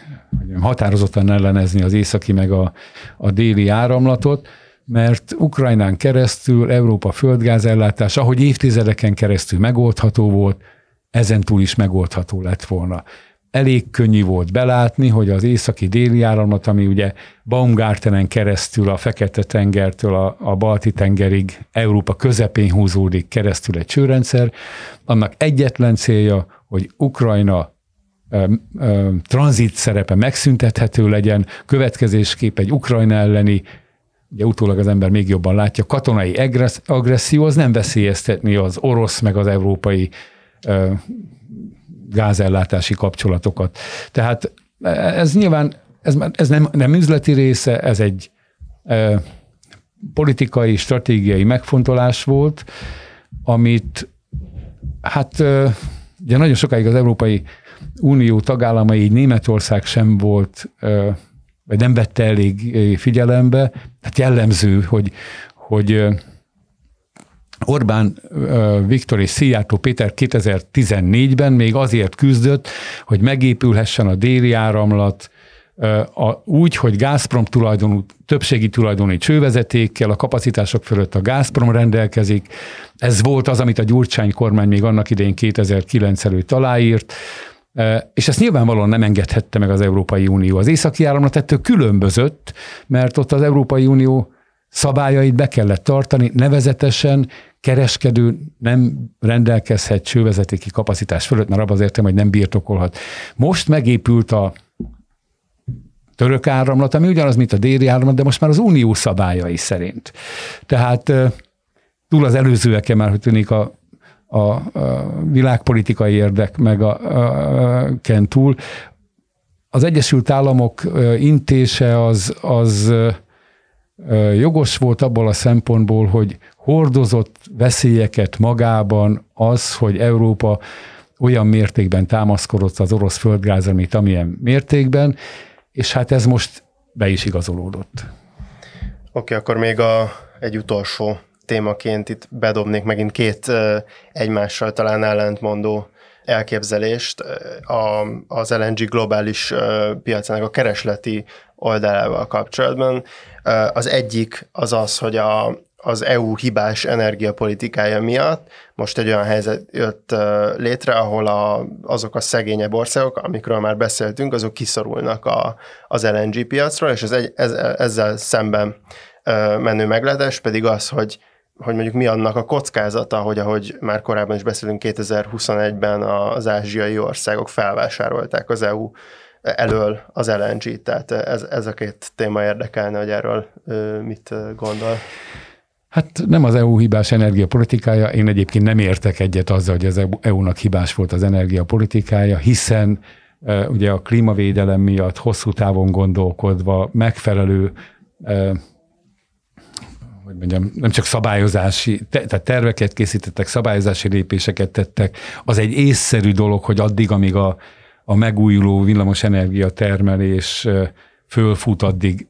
határozottan ellenezni az északi meg a, a déli áramlatot, mert Ukrajnán keresztül Európa földgázellátás, ahogy évtizedeken keresztül megoldható volt, ezen túl is megoldható lett volna. Elég könnyű volt belátni, hogy az északi-déli áramlat, ami ugye Baumgartenen keresztül a Fekete-tengertől a, a Balti-tengerig, Európa közepén húzódik keresztül egy csőrendszer, annak egyetlen célja, hogy Ukrajna tranzit szerepe megszüntethető legyen, következésképp egy Ukrajna elleni, ugye utólag az ember még jobban látja, katonai agresszió az nem veszélyeztetni az orosz meg az európai gázellátási kapcsolatokat. Tehát ez nyilván, ez, ez nem, nem üzleti része, ez egy e, politikai, stratégiai megfontolás volt, amit hát e, ugye nagyon sokáig az európai Unió tagállamai, Németország sem volt, vagy nem vette elég figyelembe. Tehát jellemző, hogy, hogy Orbán Viktor és Szijjártó Péter 2014-ben még azért küzdött, hogy megépülhessen a déli áramlat, a, úgy, hogy Gazprom tulajdonú, többségi tulajdoni csővezetékkel, a kapacitások fölött a Gazprom rendelkezik. Ez volt az, amit a Gyurcsány kormány még annak idején 2009 előtt aláírt És ezt nyilvánvalóan nem engedhette meg az Európai Unió. Az északi áramlat ettől különbözött, mert ott az Európai Unió szabályait be kellett tartani, nevezetesen kereskedő nem rendelkezhet csővezetéki kapacitás fölött, mert abban az értem, hogy nem birtokolhat. Most megépült a török áramlat, ami ugyanaz, mint a déli áramlat, de most már az unió szabályai szerint. Tehát túl az előzőeken már, hogy tűnik a, a, a világpolitikai érdek meg a, a, a túl, az Egyesült Államok intése az, az jogos volt abból a szempontból, hogy hordozott veszélyeket magában az, hogy Európa olyan mértékben támaszkodott az orosz földgázra, mint amilyen mértékben, és hát ez most be is igazolódott. Oké, okay, akkor még a, egy utolsó témaként itt bedobnék megint két egymással talán ellentmondó elképzelést. A, az LNG globális piacának a keresleti oldalával kapcsolatban. Az egyik az az, hogy a, az EU hibás energiapolitikája miatt most egy olyan helyzet jött létre, ahol a, azok a szegényebb országok, amikről már beszéltünk, azok kiszorulnak a, az LNG piacról, és ez, egy, ez, ezzel szemben menő megletes pedig az, hogy hogy mondjuk mi annak a kockázata, hogy ahogy már korábban is beszélünk, 2021-ben az ázsiai országok felvásárolták az EU elől az LNG-t, tehát ez, ez a két téma érdekelne, hogy erről mit gondol. Hát nem az EU hibás energiapolitikája, én egyébként nem értek egyet azzal, hogy az EU-nak hibás volt az energiapolitikája, hiszen ugye a klímavédelem miatt hosszú távon gondolkodva megfelelő hogy mondjam, nem csak szabályozási, tehát terveket készítettek, szabályozási lépéseket tettek, az egy észszerű dolog, hogy addig, amíg a, a megújuló villamosenergia termelés fölfut, addig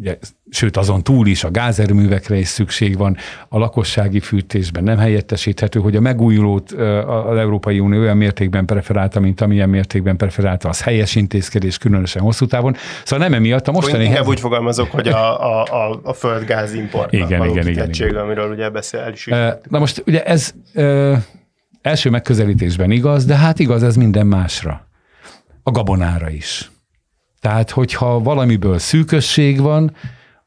ugye, sőt azon túl is a gázerőművekre is szükség van, a lakossági fűtésben nem helyettesíthető, hogy a megújulót az Európai Unió olyan mértékben preferálta, mint amilyen mértékben preferálta, az helyes intézkedés, különösen hosszú távon. Szóval nem emiatt a mostani... Inkább úgy fogalmazok, hogy a, a, a, a földgáz import igen, igen, igen, igen. amiről ugye beszél, is Na most ugye ez ö, első megközelítésben igaz, de hát igaz ez minden másra. A gabonára is. Tehát, hogyha valamiből szűkösség van,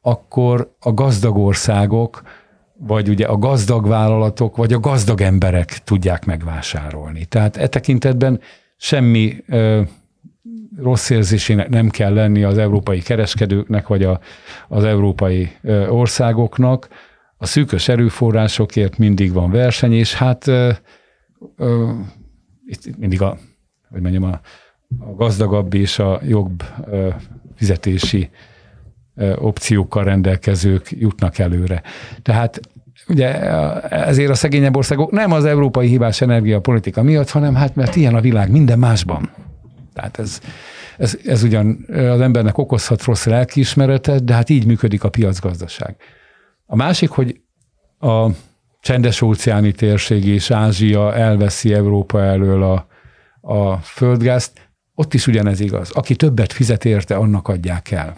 akkor a gazdag országok, vagy ugye a gazdag vállalatok, vagy a gazdag emberek tudják megvásárolni. Tehát e tekintetben semmi ö, rossz érzésének nem kell lenni az európai kereskedőknek, vagy a, az európai ö, országoknak. A szűkös erőforrásokért mindig van verseny, és hát ö, ö, itt mindig a, hogy mondjam, a, a gazdagabb és a jobb fizetési opciókkal rendelkezők jutnak előre. Tehát ugye ezért a szegényebb országok nem az európai hibás energiapolitika miatt, hanem hát mert ilyen a világ minden másban. Tehát ez, ez, ez ugyan az embernek okozhat rossz lelkiismeretet, de hát így működik a piacgazdaság. A másik, hogy a csendes óceáni térség és Ázsia elveszi Európa elől a, a földgázt, ott is ugyanez igaz. Aki többet fizet érte, annak adják el.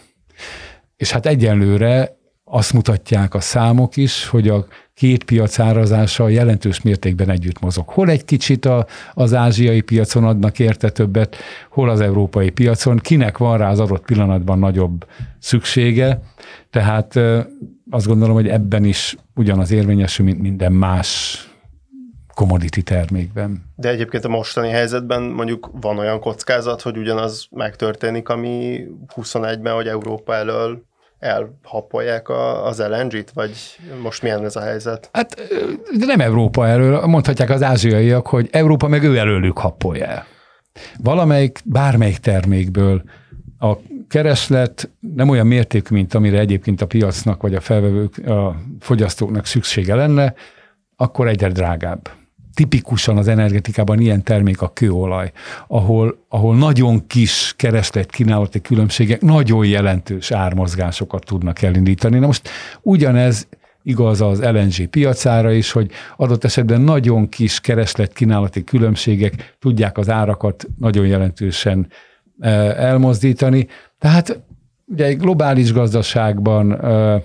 És hát egyenlőre azt mutatják a számok is, hogy a két piac árazása jelentős mértékben együtt mozog. Hol egy kicsit a, az ázsiai piacon adnak érte többet, hol az európai piacon, kinek van rá az adott pillanatban nagyobb szüksége. Tehát azt gondolom, hogy ebben is ugyanaz érvényesül, mint minden más commodity termékben. De egyébként a mostani helyzetben mondjuk van olyan kockázat, hogy ugyanaz megtörténik, ami 21-ben, hogy Európa elől elhapolják az LNG-t, vagy most milyen ez a helyzet? Hát de nem Európa elől, mondhatják az ázsiaiak, hogy Európa meg ő előlük happolja el. Valamelyik, bármelyik termékből a kereslet nem olyan mértékű, mint amire egyébként a piacnak vagy a felvevők, a fogyasztóknak szüksége lenne, akkor egyre drágább tipikusan az energetikában ilyen termék a kőolaj, ahol, ahol nagyon kis kereslet kínálati különbségek nagyon jelentős ármozgásokat tudnak elindítani. Na most ugyanez igaz az LNG piacára is, hogy adott esetben nagyon kis kereslet kínálati különbségek tudják az árakat nagyon jelentősen e, elmozdítani. Tehát ugye egy globális gazdaságban, e,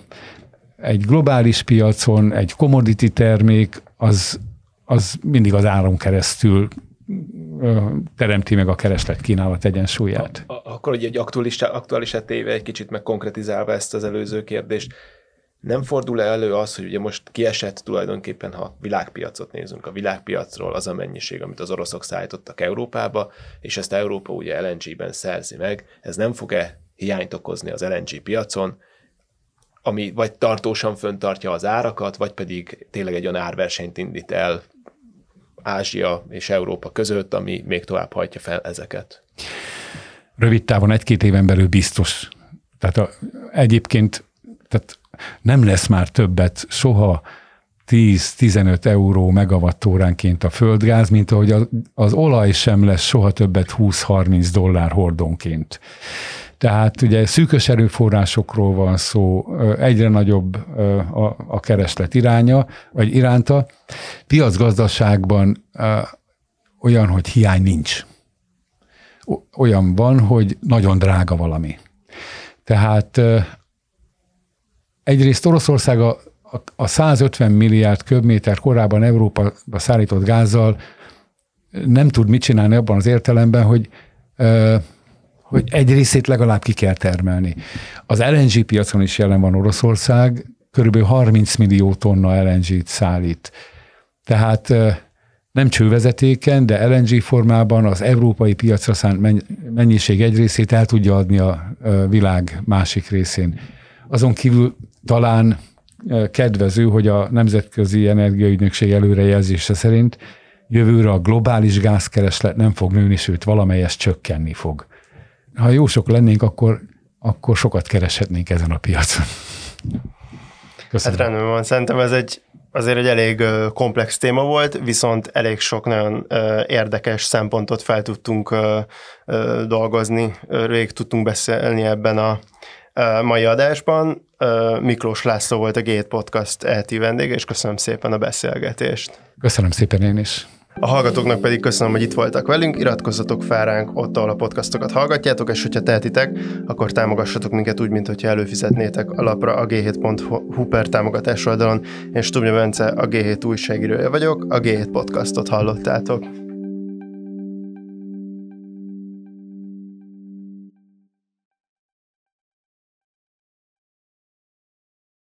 egy globális piacon egy commodity termék az az mindig az áron keresztül teremti meg a kereslet kínálat egyensúlyát. A, akkor ugye egy aktuális, aktuális téve egy kicsit meg konkretizálva ezt az előző kérdést, nem fordul -e elő az, hogy ugye most kiesett tulajdonképpen, ha világpiacot nézünk, a világpiacról az a mennyiség, amit az oroszok szállítottak Európába, és ezt Európa ugye LNG-ben szerzi meg, ez nem fog-e hiányt okozni az LNG piacon, ami vagy tartósan föntartja az árakat, vagy pedig tényleg egy olyan árversenyt indít el Ázsia és Európa között, ami még tovább hajtja fel ezeket. Rövid távon egy-két éven belül biztos. Tehát a, egyébként tehát nem lesz már többet soha 10-15 euró megawattóránként a földgáz, mint ahogy az, olaj sem lesz soha többet 20-30 dollár hordonként. Tehát ugye szűkös erőforrásokról van szó, egyre nagyobb a, a kereslet iránya, vagy iránta. Piacgazdaságban olyan, hogy hiány nincs. Olyan van, hogy nagyon drága valami. Tehát egyrészt Oroszország a, a 150 milliárd köbméter korábban Európa szállított gázzal nem tud mit csinálni abban az értelemben, hogy hogy egy részét legalább ki kell termelni. Az LNG piacon is jelen van Oroszország, körülbelül 30 millió tonna LNG-t szállít. Tehát nem csővezetéken, de LNG formában az európai piacra szánt mennyiség egy részét el tudja adni a világ másik részén. Azon kívül talán kedvező, hogy a Nemzetközi Energiaügynökség előrejelzése szerint jövőre a globális gázkereslet nem fog nőni, sőt valamelyest csökkenni fog ha jó sok lennénk, akkor, akkor sokat kereshetnénk ezen a piacon. Köszönöm. Hát rendben van, szerintem ez egy azért egy elég komplex téma volt, viszont elég sok nagyon érdekes szempontot fel tudtunk dolgozni, rég tudtunk beszélni ebben a mai adásban. Miklós László volt a Gate Podcast ET vendége, és köszönöm szépen a beszélgetést. Köszönöm szépen én is. A hallgatóknak pedig köszönöm, hogy itt voltak velünk, iratkozzatok fel ránk ott, ahol a podcastokat hallgatjátok, és hogyha tehetitek, akkor támogassatok minket úgy, mint hogyha előfizetnétek alapra a g7.hu per támogatás oldalon. Én Stubnya Bence, a G7 újságírója vagyok, a G7 podcastot hallottátok.